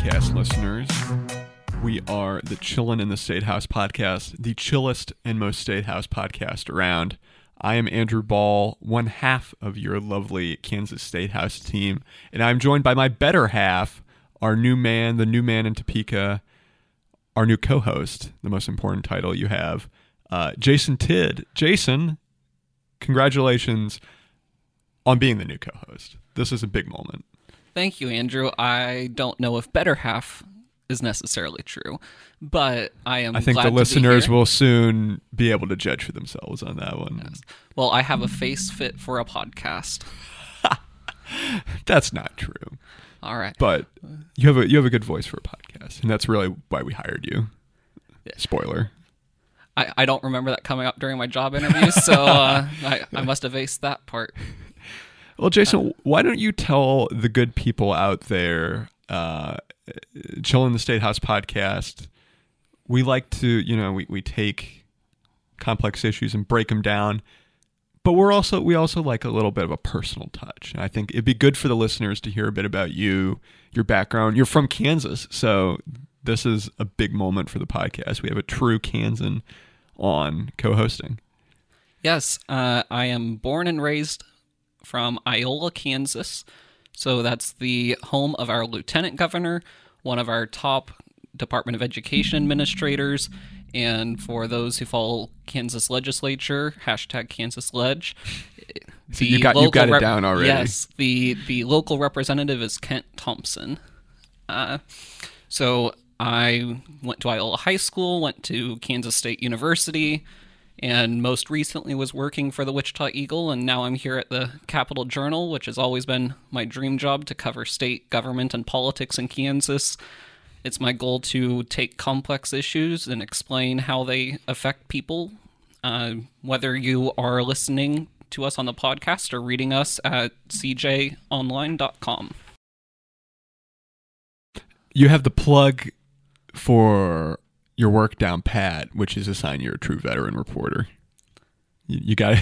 podcast listeners. We are the Chillin' in the State House podcast, the chillest and most State House podcast around. I am Andrew Bahl, one half of your lovely Kansas State House team, and I'm joined by my better half, our new man, the new man in Topeka, our new co host, the most important title you have, uh, Jason Tidd. Jason, congratulations on being the new co host. This is a big moment. Thank you, Andrew. I don't know if better half is necessarily true, but I am. I think the listeners will soon be able to judge for themselves on that one. Well, I have a face fit for a podcast. That's not true. All right. But you have a you have a good voice for a podcast, and that's really why we hired you. Spoiler. I, I don't remember that coming up during my job interview, so uh, I, I must have aced that part. Well, Jason, why don't you tell the good people out there, uh, Chill in the State House podcast? We like to, you know, we, we take complex issues and break them down, but we're also we also like a little bit of a personal touch. And I think it'd be good for the listeners to hear a bit about you, your background. You're from Kansas, so this is a big moment for the podcast. We have a true Kansan on co-hosting. Yes, uh, I am born and raised from Iola, Kansas. So that's the home of our lieutenant governor, one of our top Department of Education administrators, and for those who follow Kansas legislature, hashtag Kansas Ledge. So you got- you got it down already. Yes, the the local representative is Kent Thompson. Uh, so I went to Iola High School, went to Kansas State University, and most recently was working for the Wichita Eagle, and now I'm here at the Capital Journal, which has always been my dream job to cover state government and politics in Kansas. It's my goal to take complex issues and explain how they affect people. Uh, whether you are listening to us on the podcast or reading us at cjonline.com. you have the plug for your work down pat, which is a sign you're a true veteran reporter. You, you got,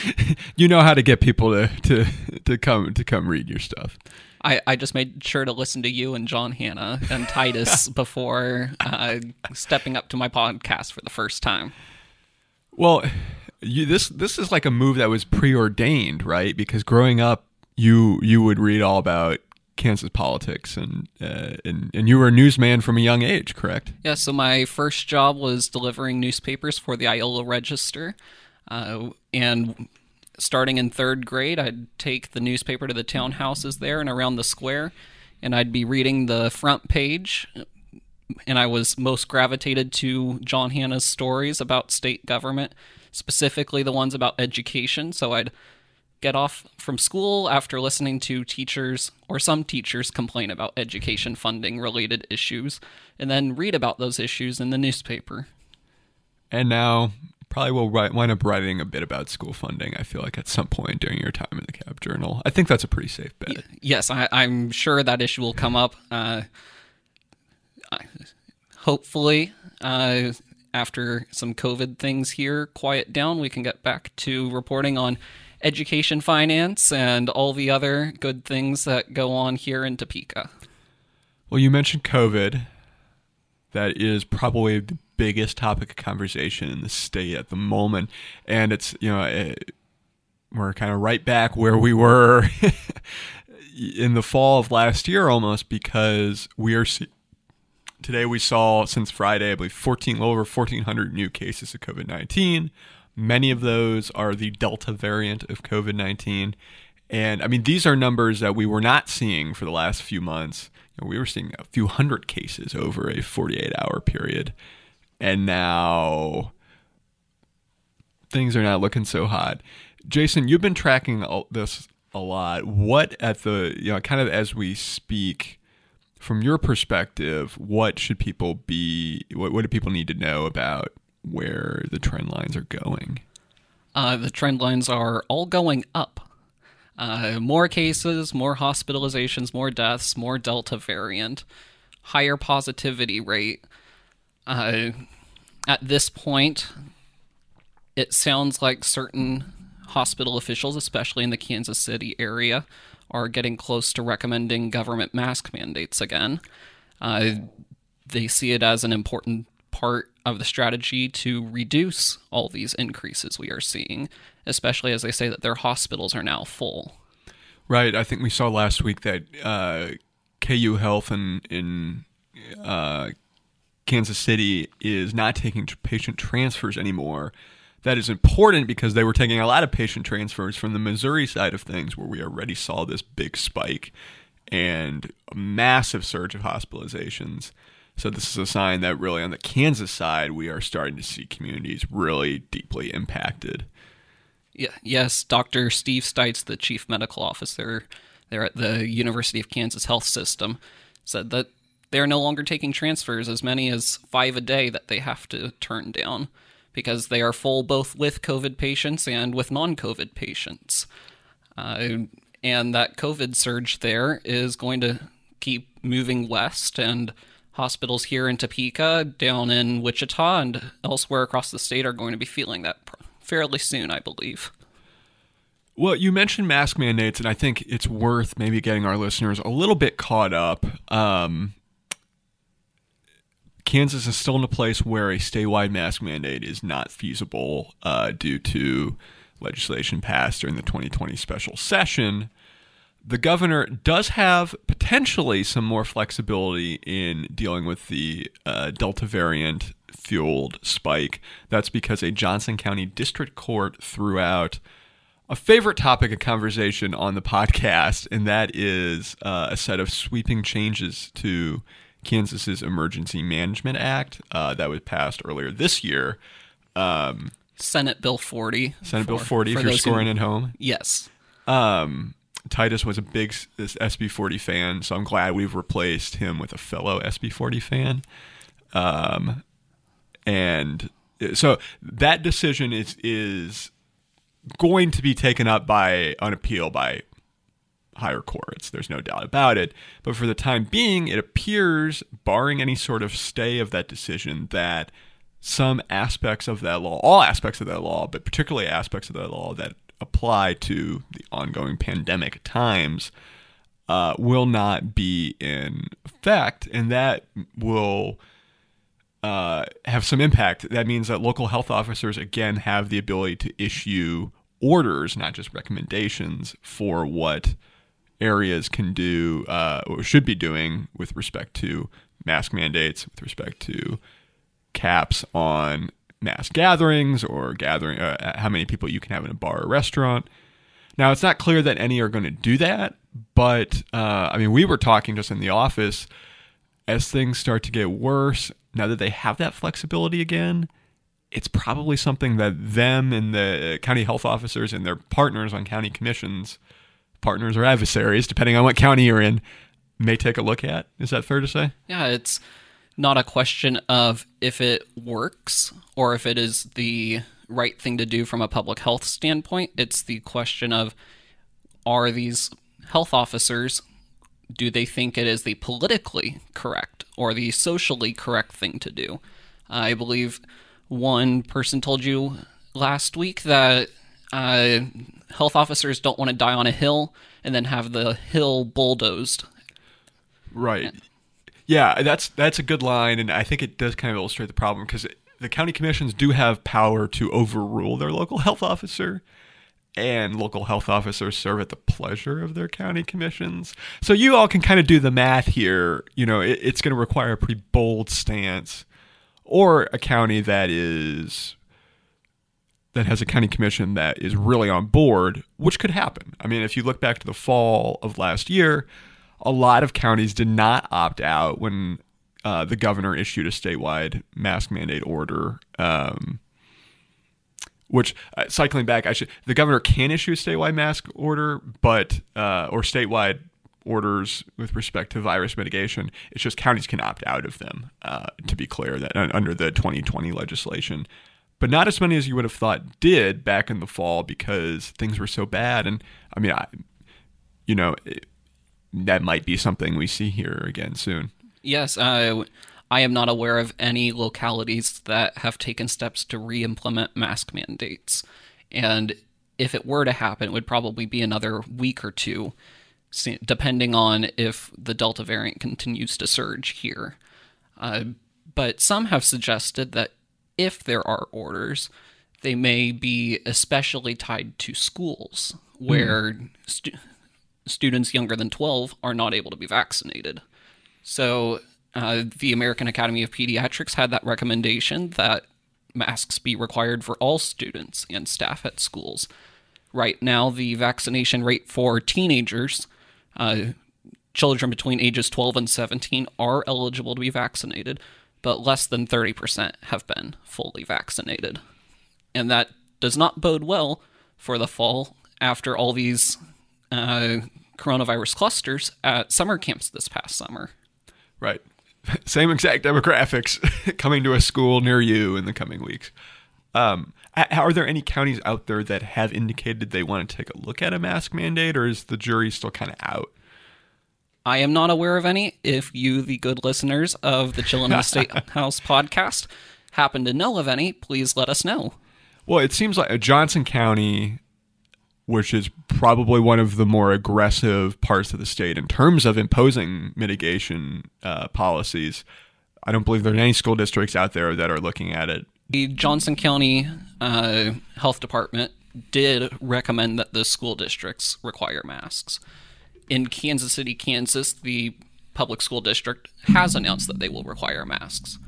you know how to get people to, to to come to come read your stuff. I, I just made sure to listen to you and John Hanna and Titus before uh, stepping up to my podcast for the first time. Well, you, this this is like a move that was preordained, right? Because growing up, you you would read all about Kansas politics, and uh, and and you were a newsman from a young age, correct? Yeah, so my first job was delivering newspapers for the Iola Register. Uh, and starting in third grade, I'd take the newspaper to the townhouses there and around the square, and I'd be reading the front page. And I was most gravitated to John Hanna's stories about state government, specifically the ones about education. So I'd get off from school after listening to teachers or some teachers complain about education funding related issues, and then read about those issues in the newspaper. And now probably will write, wind up writing a bit about school funding. I feel like at some point during your time in the Cap Journal. I think that's a pretty safe bet. Yes, I, I'm sure that issue will come up. Uh, hopefully, uh, after some COVID things here quiet down, we can get back to reporting on education finance and all the other good things that go on here in Topeka. Well, you mentioned COVID. That is probably the biggest topic of conversation in the state at the moment, and it's you know eh, we're kind of right back where we were in the fall of last year almost because we are see- today we saw since Friday I believe 14 over 1400 new cases of COVID-19 many of those are the delta variant of COVID-19 and I mean these are numbers that we were not seeing for the last few months you know, we were seeing a few hundred cases over a 48 hour period and now things are not looking so hot. Jason, you've been tracking this a lot. What at the you know kind of as we speak, from your perspective, what should people be? What, what do people need to know about where the trend lines are going? Uh, the trend lines are all going up. Uh, more cases, more hospitalizations, more deaths, more Delta variant, higher positivity rate. Uh, at this point, it sounds like certain hospital officials, especially in the Kansas City area, are getting close to recommending government mask mandates again. Uh, they see it as an important part of the strategy to reduce all these increases we are seeing, especially as they say that their hospitals are now full. Right. I think we saw last week that uh, KU Health in in uh, Kansas City is not taking patient transfers anymore. That is important because they were taking a lot of patient transfers from the Missouri side of things, where we already saw this big spike and a massive surge of hospitalizations. So this is a sign that really on the Kansas side, we are starting to see communities really deeply impacted. Yeah, yes, Dr. Steve Stites, the chief medical officer there at the University of Kansas Health System, said that they're no longer taking transfers as many as five a day that they have to turn down because they are full both with COVID patients and with non COVID patients. Uh, and that COVID surge there is going to keep moving west and hospitals here in Topeka, down in Wichita, and elsewhere across the state are going to be feeling that fairly soon, I believe. Well, you mentioned mask mandates, and I think it's worth maybe getting our listeners a little bit caught up. Um, Kansas is still in a place where a statewide mask mandate is not feasible uh, due to legislation passed during the 2020 special session the governor does have potentially some more flexibility in dealing with the uh, Delta variant fueled spike. That's because a Johnson County District Court threw out a favorite topic of conversation on the podcast, and that is uh, a set of sweeping changes to Kansas's Emergency Management Act uh, that was passed earlier this year. Um, Senate Bill 40. Senate for, Bill 40, if you're scoring who, at home. Yes. Um, Titus was a big SB40 fan, so I'm glad we've replaced him with a fellow SB40 fan. Um, and so that decision is is going to be taken up by on appeal by higher courts. There's no doubt about it. But for the time being, it appears, barring any sort of stay of that decision, that some aspects of that law, all aspects of that law, but particularly aspects of that law that apply to the ongoing pandemic times uh, will not be in effect, and that will uh, have some impact. That means that local health officers again have the ability to issue orders, not just recommendations, for what areas can do uh, or should be doing with respect to mask mandates, with respect to caps on mass gatherings or gathering uh, how many people you can have in a bar or restaurant. Now, it's not clear that any are going to do that, but uh, I mean, we were talking just in the office as things start to get worse. Now that they have that flexibility again, it's probably something that them and the county health officers and their partners on county commissions, partners or adversaries, depending on what county you're in, may take a look at. Is that fair to say? Yeah, it's not a question of if it works or if it is the right thing to do from a public health standpoint. It's the question of are these health officers, do they think it is the politically correct or the socially correct thing to do? I believe one person told you last week that uh, health officers don't want to die on a hill and then have the hill bulldozed. Right. Yeah, that's that's a good line, and I think it does kind of illustrate the problem because the county commissions do have power to overrule their local health officer, and local health officers serve at the pleasure of their county commissions. So you all can kind of do the math here. You know, it, it's going to require a pretty bold stance, or a county that is that has a county commission that is really on board, which could happen. I mean, if you look back to the fall of last year a lot of counties did not opt out when uh, the governor issued a statewide mask mandate order. Um, which uh, cycling back, I should the governor can issue a statewide mask order, but uh, or statewide orders with respect to virus mitigation. It's just counties can opt out of them. Uh, to be clear, that under the 2020 legislation, but not as many as you would have thought did back in the fall because things were so bad. And I mean, I, you know. It, that might be something we see here again soon. Yes, uh, I am not aware of any localities that have taken steps to re implement mask mandates. And if it were to happen, it would probably be another week or two. depending on if the Delta variant continues to surge here. Uh, but some have suggested that if there are orders, they may be especially tied to schools where stu- students younger than 12 are not able to be vaccinated. So, uh, the American Academy of Pediatrics had that recommendation that masks be required for all students and staff at schools. Right now, the vaccination rate for teenagers, uh, children between ages 12 and 17, are eligible to be vaccinated, but less than 30% have been fully vaccinated. And that does not bode well for the fall after all these uh, coronavirus clusters at summer camps this past summer. Right. Same exact demographics coming to a school near you in the coming weeks. Um, are there any counties out there that have indicated they want to take a look at a mask mandate, or is the jury still kind of out? I am not aware of any. If you, the good listeners of the Chillin' in the State House podcast, happen to know of any, please let us know. Well, it seems like Johnson County, which is probably one of the more aggressive parts of the state in terms of imposing mitigation uh, policies. I don't believe there's any school districts out there that are looking at it. The Johnson County uh, Health Department did recommend that the school districts require masks. In Kansas City, Kansas, the public school district has announced that they will require masks.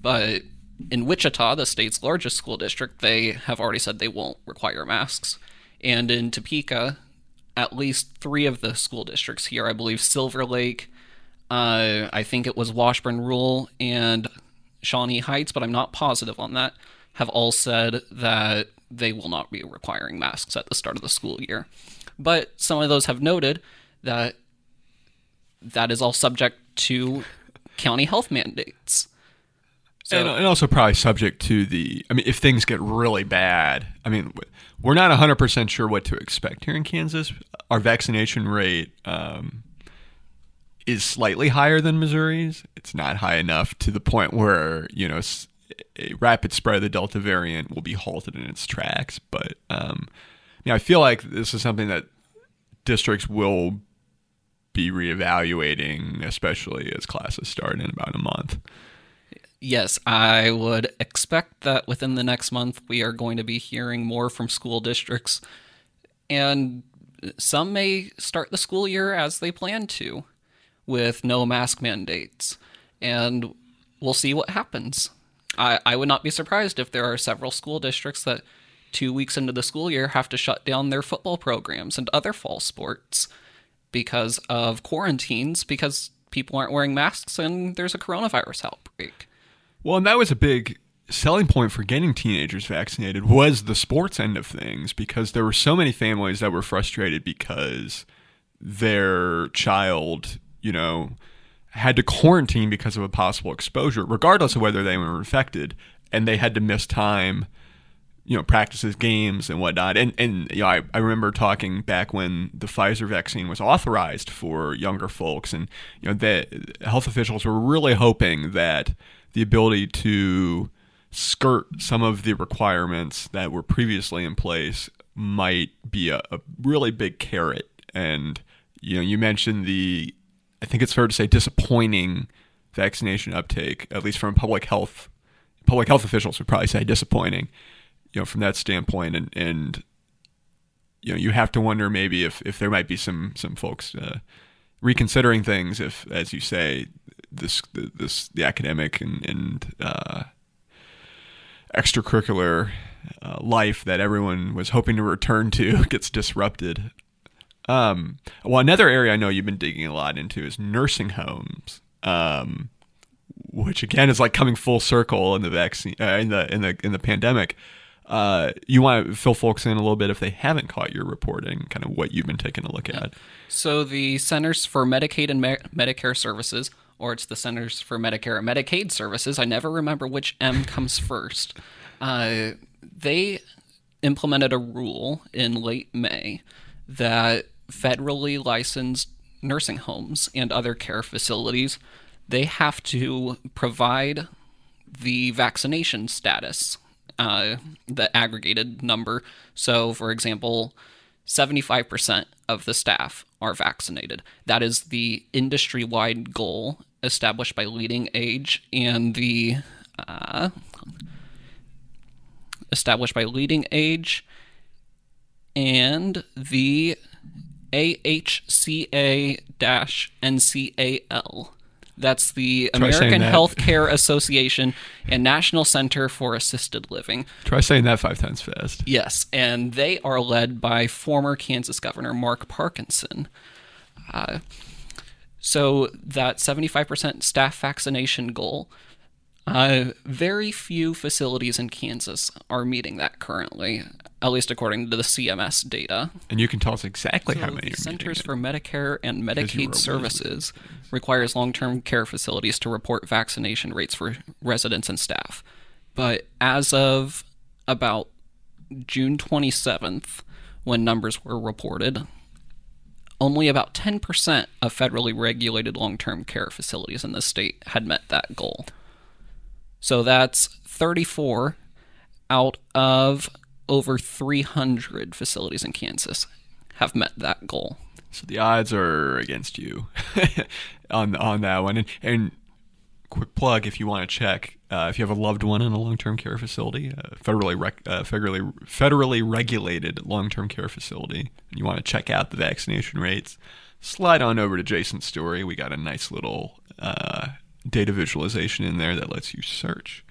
But in Wichita, the state's largest school district, they have already said they won't require masks. And in Topeka, at least three of the school districts here, I believe Silver Lake, uh, I think it was Washburn Rural and Shawnee Heights, but I'm not positive on that, have all said that they will not be requiring masks at the start of the school year. But some of those have noted that that is all subject to county health mandates. So, and, and also probably subject to the i mean if things get really bad i mean we're not 100% sure what to expect here in kansas. Our vaccination rate um, is slightly higher than missouri's. It's not high enough to the point where you know a rapid spread of the delta variant will be halted in its tracks. But um, yeah, i feel like this is something that districts will be reevaluating especially as classes start in about a month Yes, I would expect that within the next month we are going to be hearing more from school districts, and some may start the school year as they plan to, with no mask mandates, and we'll see what happens. I, I would not be surprised if there are several school districts that two weeks into the school year have to shut down their football programs and other fall sports because of quarantines because people aren't wearing masks and there's a coronavirus outbreak. Well, and that was a big selling point for getting teenagers vaccinated was the sports end of things because there were so many families that were frustrated because their child, you know, had to quarantine because of a possible exposure, regardless of whether they were infected, and they had to miss time, you know, practices, games, and whatnot. And and you know, I, I remember talking back when the Pfizer vaccine was authorized for younger folks, and you know, the health officials were really hoping that the ability to skirt some of the requirements that were previously in place might be a, a really big carrot. And you know, you mentioned the I think it's fair to say disappointing vaccination uptake, at least from public health public health officials would probably say disappointing, you know, from that standpoint and and you know, you have to wonder maybe if, if there might be some some folks uh, reconsidering things if, as you say, this this the academic and, and uh, extracurricular uh, life that everyone was hoping to return to gets disrupted. Um, well, another area I know you've been digging a lot into is nursing homes, um, which again is like coming full circle in the vaccine uh, in the in the in the pandemic. Uh, you want to fill folks in a little bit if they haven't caught your reporting, kind of what you've been taking a look at. So the Centers for Medicaid and Me- Medicare Services, or it's the Centers for Medicare and Medicaid Services. I never remember which M comes first. Uh, they implemented a rule in late May that federally licensed nursing homes and other care facilities they have to provide the vaccination status, uh, the aggregated number. So, for example, 75% of the staff are vaccinated. That is the industry wide goal established by Leading Age and the. Uh, established by Leading Age and the AHCA NCAL. That's the Try American that. Healthcare Association and National Center for Assisted Living. Try saying that five times fast. Yes, and they are led by former Kansas Governor Mark Parkinson. Uh, so that 75% staff vaccination goal, uh, very few facilities in Kansas are meeting that currently, at least according to the CMS data. And you can tell us exactly how many Centers for Medicare and Medicaid Services requires long-term care facilities to report vaccination rates for residents and staff. But as of about June 27th, when numbers were reported, only about 10% of federally regulated long-term care facilities in the state had met that goal. So that's 34 out of over 300 facilities in Kansas have met that goal. So the odds are against you on on that one. And, and quick plug if you want to check uh, if you have a loved one in a long-term care facility, uh, federally rec- uh, federally federally regulated long-term care facility, and you want to check out the vaccination rates, slide on over to Jason's story. We got a nice little uh, data visualization in there that lets you search.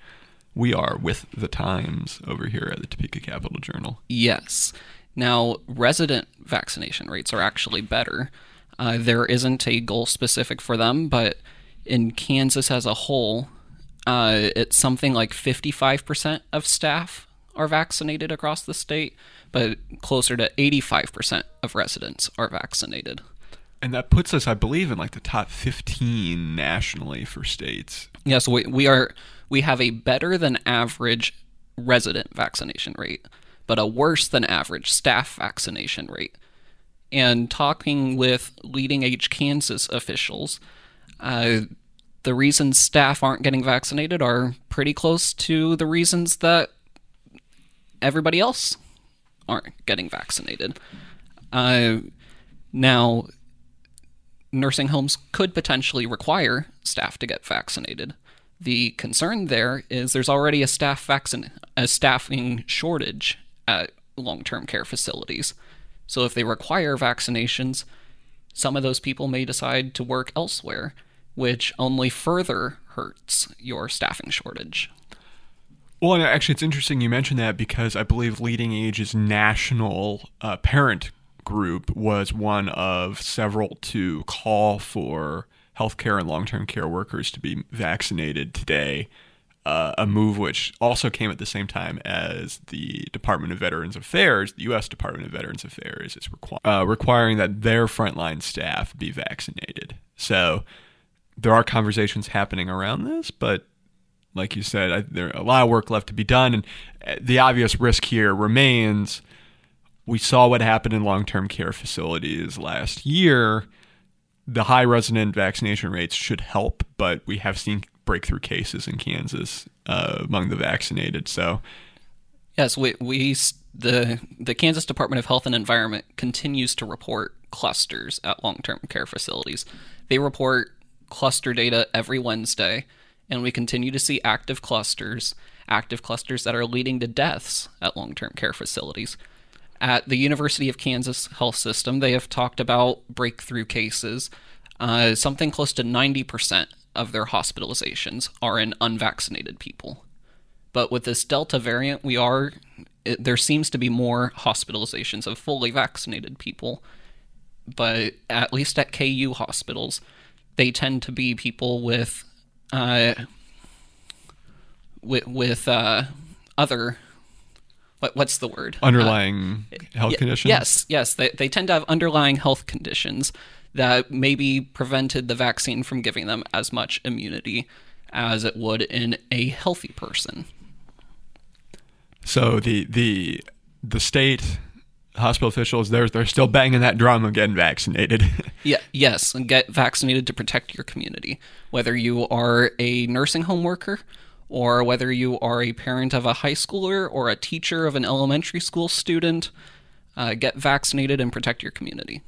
We are with the times over here at the Topeka Capital Journal. Yes. Now, resident vaccination rates are actually better. Uh, there isn't a goal specific for them, but in Kansas as a whole, uh, it's something like 55% of staff are vaccinated across the state, but closer to 85% of residents are vaccinated. And that puts us, I believe, in like the top 15 nationally for states. Yes, we, we are we have a better than average resident vaccination rate, but a worse than average staff vaccination rate. And talking with leading age Kansas officials, uh, the reasons staff aren't getting vaccinated are pretty close to the reasons that everybody else aren't getting vaccinated. Uh, now, nursing homes could potentially require staff to get vaccinated. The concern there is there's already a staff vaccin- a staffing shortage at long-term care facilities. So if they require vaccinations, some of those people may decide to work elsewhere, which only further hurts your staffing shortage. Well, actually, it's interesting you mentioned that because I believe Leading Age's national uh, parent group was one of several to call for healthcare and long term care workers to be vaccinated today. Uh, a move which also came at the same time as the Department of Veterans Affairs, the U.S. Department of Veterans Affairs, is requ- uh, requiring that their frontline staff be vaccinated. So there are conversations happening around this, but like you said, I, there a lot of work left to be done, and uh, the obvious risk here remains. We saw what happened in long-term care facilities last year. The high resident vaccination rates should help, but we have seen breakthrough cases in Kansas uh, among the vaccinated. So, Yes, we, we the the Kansas Department of Health and Environment continues to report clusters at long-term care facilities. They report cluster data every Wednesday, and we continue to see active clusters, active clusters that are leading to deaths at long-term care facilities. At the University of Kansas Health System, they have talked about breakthrough cases. Uh, something close to 90% of their hospitalizations are in unvaccinated people. But with this Delta variant, we are it, there seems to be more hospitalizations of fully vaccinated people. But at least at KU hospitals, they tend to be people with uh, with with uh, other what what's the word underlying health Ye- conditions. Yes, yes. They, they tend to have underlying health conditions that maybe prevented the vaccine from giving them as much immunity as it would in a healthy person. So the the the state hospital officials they're they're still banging that drum of getting vaccinated. Yeah, yes, and get vaccinated to protect your community. Whether you are a nursing home worker or whether you are a parent of a high schooler or a teacher of an elementary school student, uh, get vaccinated and protect your community.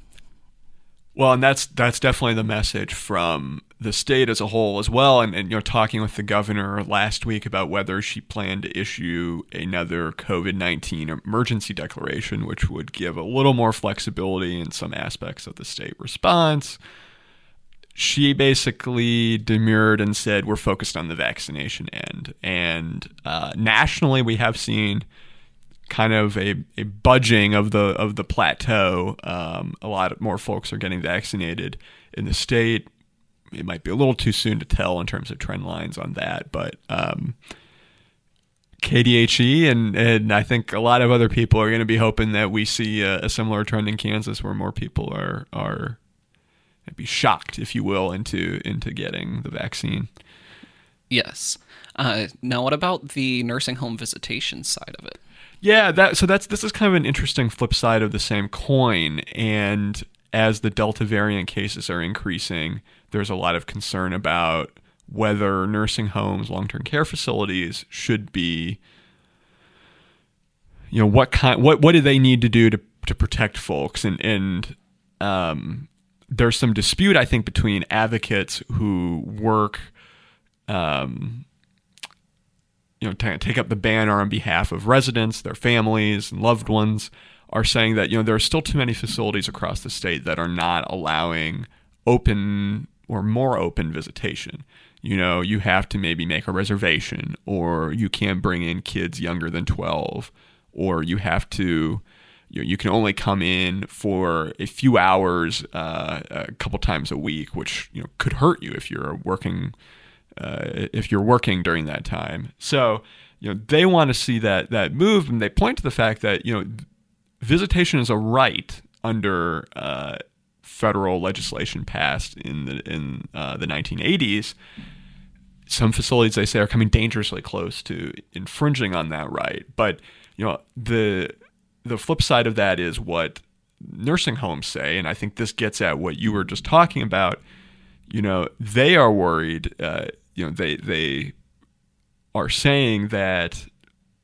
Well, and that's that's definitely the message from the state as a whole as well. And, and you know, talking with the governor last week about whether she planned to issue another COVID nineteen emergency declaration, which would give a little more flexibility in some aspects of the state response. She basically demurred and said we're focused on the vaccination end. And uh, nationally, we have seen kind of a, a budging of the of the plateau. Um, a lot more folks are getting vaccinated in the state. It might be a little too soon to tell in terms of trend lines on that, but um, KDHE and and I think a lot of other people are going to be hoping that we see a, a similar trend in Kansas where more people are are be shocked, if you will, into into getting the vaccine. Yes. Uh, now, what about the nursing home visitation side of it? Yeah, that so that's this is kind of an interesting flip side of the same coin. And as the Delta variant cases are increasing, there's a lot of concern about whether nursing homes, long-term care facilities should be you know what kind what what do they need to do to to protect folks and and um, there's some dispute I think between advocates who work um, you know t- take up the banner on behalf of residents, their families, and loved ones are saying that you know there are still too many facilities across the state that are not allowing open or more open visitation. You know, you have to maybe make a reservation, or you can't bring in kids younger than 12, or you have to, you, know, you can only come in for a few hours uh, a couple times a week, which you know could hurt you if you're working uh, if you're working during that time. So, you know, they want to see that that move, and they point to the fact that you know, visitation is a right under uh, federal legislation passed in the in uh, the 1980s. Some facilities, they say, are coming dangerously close to infringing on that right. But you know, the the flip side of that is what nursing homes say, and I think this gets at what you were just talking about. You know, they are worried uh, you know they they are saying that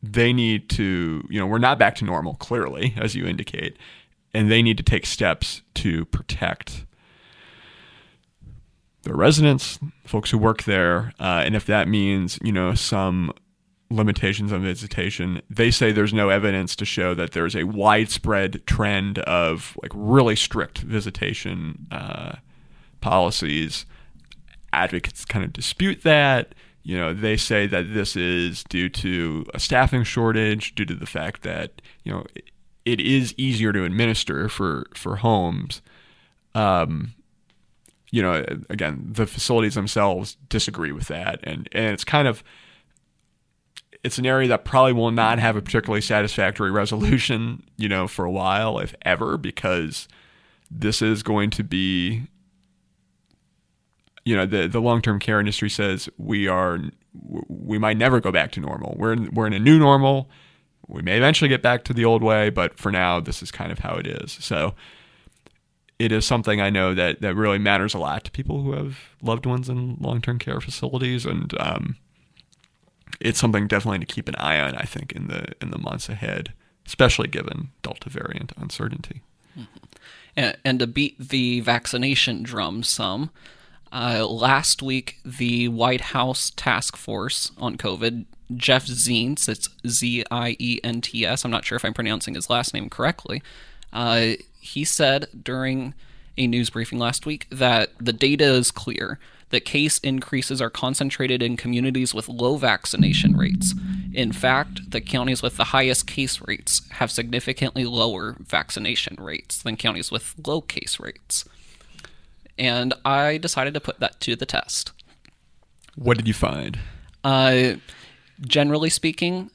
they need to you know we're not back to normal clearly as you indicate and they need to take steps to protect their residents folks who work there. Uh, and if that means you know some limitations on visitation they say there's no evidence to show that there's a widespread trend of like really strict visitation uh, policies advocates kind of dispute that. You know, they say that this is due to a staffing shortage, due to the fact that you know it is easier to administer for for homes. Um, you know, again, the facilities themselves disagree with that, and and it's kind of it's an area that probably will not have a particularly satisfactory resolution, you know, for a while, if ever, because this is going to be you know the the long term care industry says we are we might never go back to normal. We're in, we're in a new normal. We may eventually get back to the old way, but for now, this is kind of how it is. So it is something I know that that really matters a lot to people who have loved ones in long term care facilities, and um, it's something definitely to keep an eye on. I think in the in the months ahead, especially given Delta variant uncertainty. Mm-hmm. And, and to beat the vaccination drum some, uh, last week, the White House Task Force on COVID, Jeff Zients, it's Z I E N T S, I'm not sure if I'm pronouncing his last name correctly, uh, he said during a news briefing last week that the data is clear that case increases are concentrated in communities with low vaccination rates. In fact, the counties with the highest case rates have significantly lower vaccination rates than counties with low case rates and I decided to put that to the test. What did you find? Uh, generally speaking,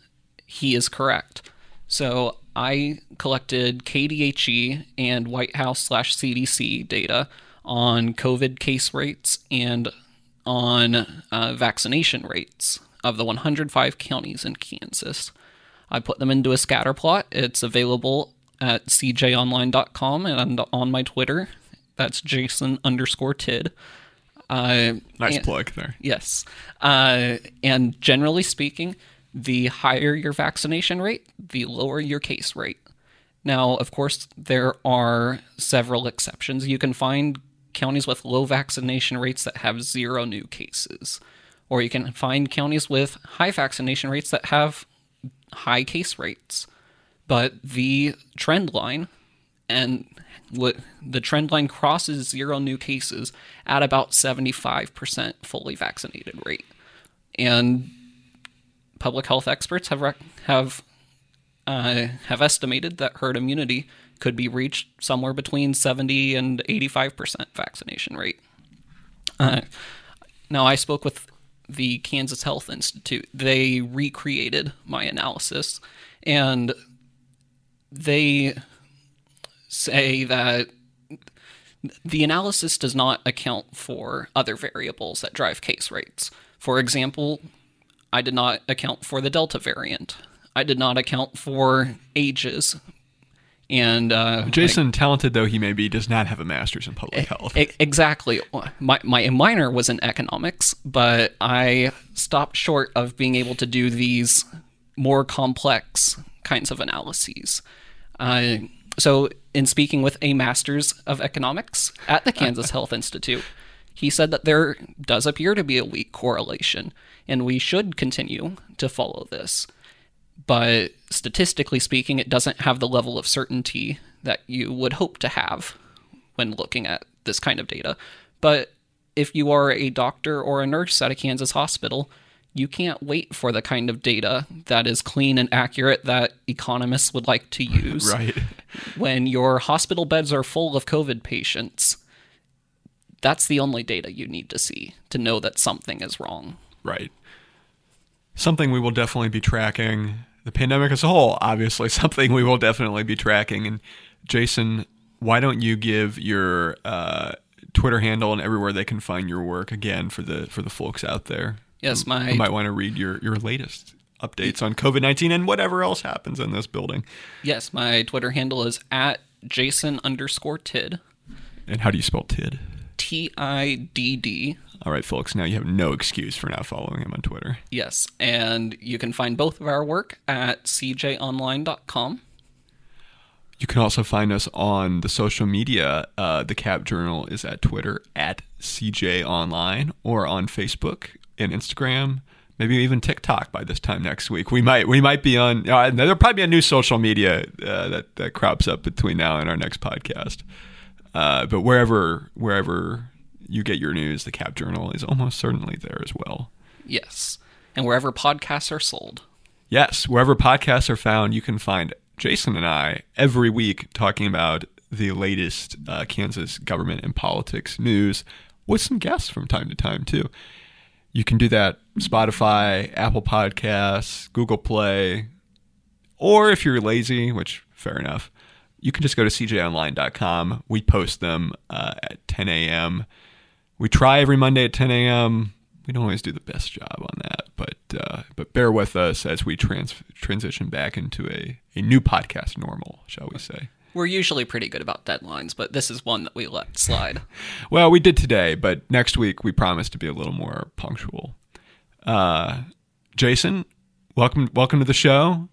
he is correct. So I collected KDHE and White House slash CDC data on COVID case rates and on uh, vaccination rates of the 105 counties in Kansas. I put them into a scatter plot. It's available at cjonline.com and on my Twitter. That's Jason underscore Tidd. Uh, nice and, plug there. Yes. Uh, and generally speaking, the higher your vaccination rate, the lower your case rate. Now, of course, there are several exceptions. You can find counties with low vaccination rates that have zero new cases, or you can find counties with high vaccination rates that have high case rates. But the trend line and the trend line crosses zero new cases at about 75% fully vaccinated rate. And public health experts have rec- have uh, have estimated that herd immunity could be reached somewhere between 70 and 85% vaccination rate. Uh, now, I spoke with the Kansas Health Institute. They recreated my analysis and they say that the analysis does not account for other variables that drive case rates. For example, I did not account for the Delta variant. I did not account for ages. And uh, Jason, talented though he may be, does not have a master's in public health. Exactly. My my minor was in economics, but I stopped short of being able to do these more complex kinds of analyses. Uh, so, in speaking with a master's of economics at the Kansas Health Institute, he said that there does appear to be a weak correlation, and we should continue to follow this. But statistically speaking, it doesn't have the level of certainty that you would hope to have when looking at this kind of data. But if you are a doctor or a nurse at a Kansas hospital, you can't wait for the kind of data that is clean and accurate that economists would like to use. right. When your hospital beds are full of COVID patients, that's the only data you need to see to know that something is wrong. Right. Something we will definitely be tracking. The pandemic as a whole, obviously, something we will definitely be tracking. And Jason, why don't you give your uh, Twitter handle and everywhere they can find your work again for the for the folks out there? Yes, my who might want to read your your latest updates on COVID nineteen and whatever else happens in this building. Yes, my Twitter handle is at Jason underscore Tidd. And how do you spell Tidd? T I D D. All right, folks. Now you have no excuse for not following him on Twitter. Yes, and you can find both of our work at cjonline.com. You can also find us on the social media. Uh, the Cap Journal is at Twitter at CJ Online or on Facebook and Instagram, maybe even TikTok by this time next week. We might we might be on. Uh, there'll probably be a new social media uh, that that crops up between now and our next podcast. Uh, but wherever wherever you get your news, the Cap Journal is almost certainly there as well. Yes, and wherever podcasts are sold. Yes, wherever podcasts are found, you can find Jason and I every week talking about the latest uh, Kansas government and politics news with some guests from time to time too. You can do that Spotify, Apple Podcasts, Google Play, or if you're lazy, which fair enough, you can just go to cjonline.com. We post them uh, at 10 a.m. We try every Monday at 10 a.m. We don't always do the best job on that, but uh, but bear with us as we trans- transition back into a, a new podcast normal, shall we say. We're usually pretty good about deadlines, but this is one that we let slide. Well, we did today, but next week we promise to be a little more punctual. Uh, Jason, welcome welcome to the show.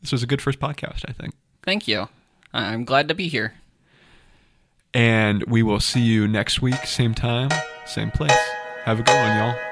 This was a good first podcast, I think. Thank you. I'm glad to be here. And we will see you next week, same time, same place. Have a good one, y'all.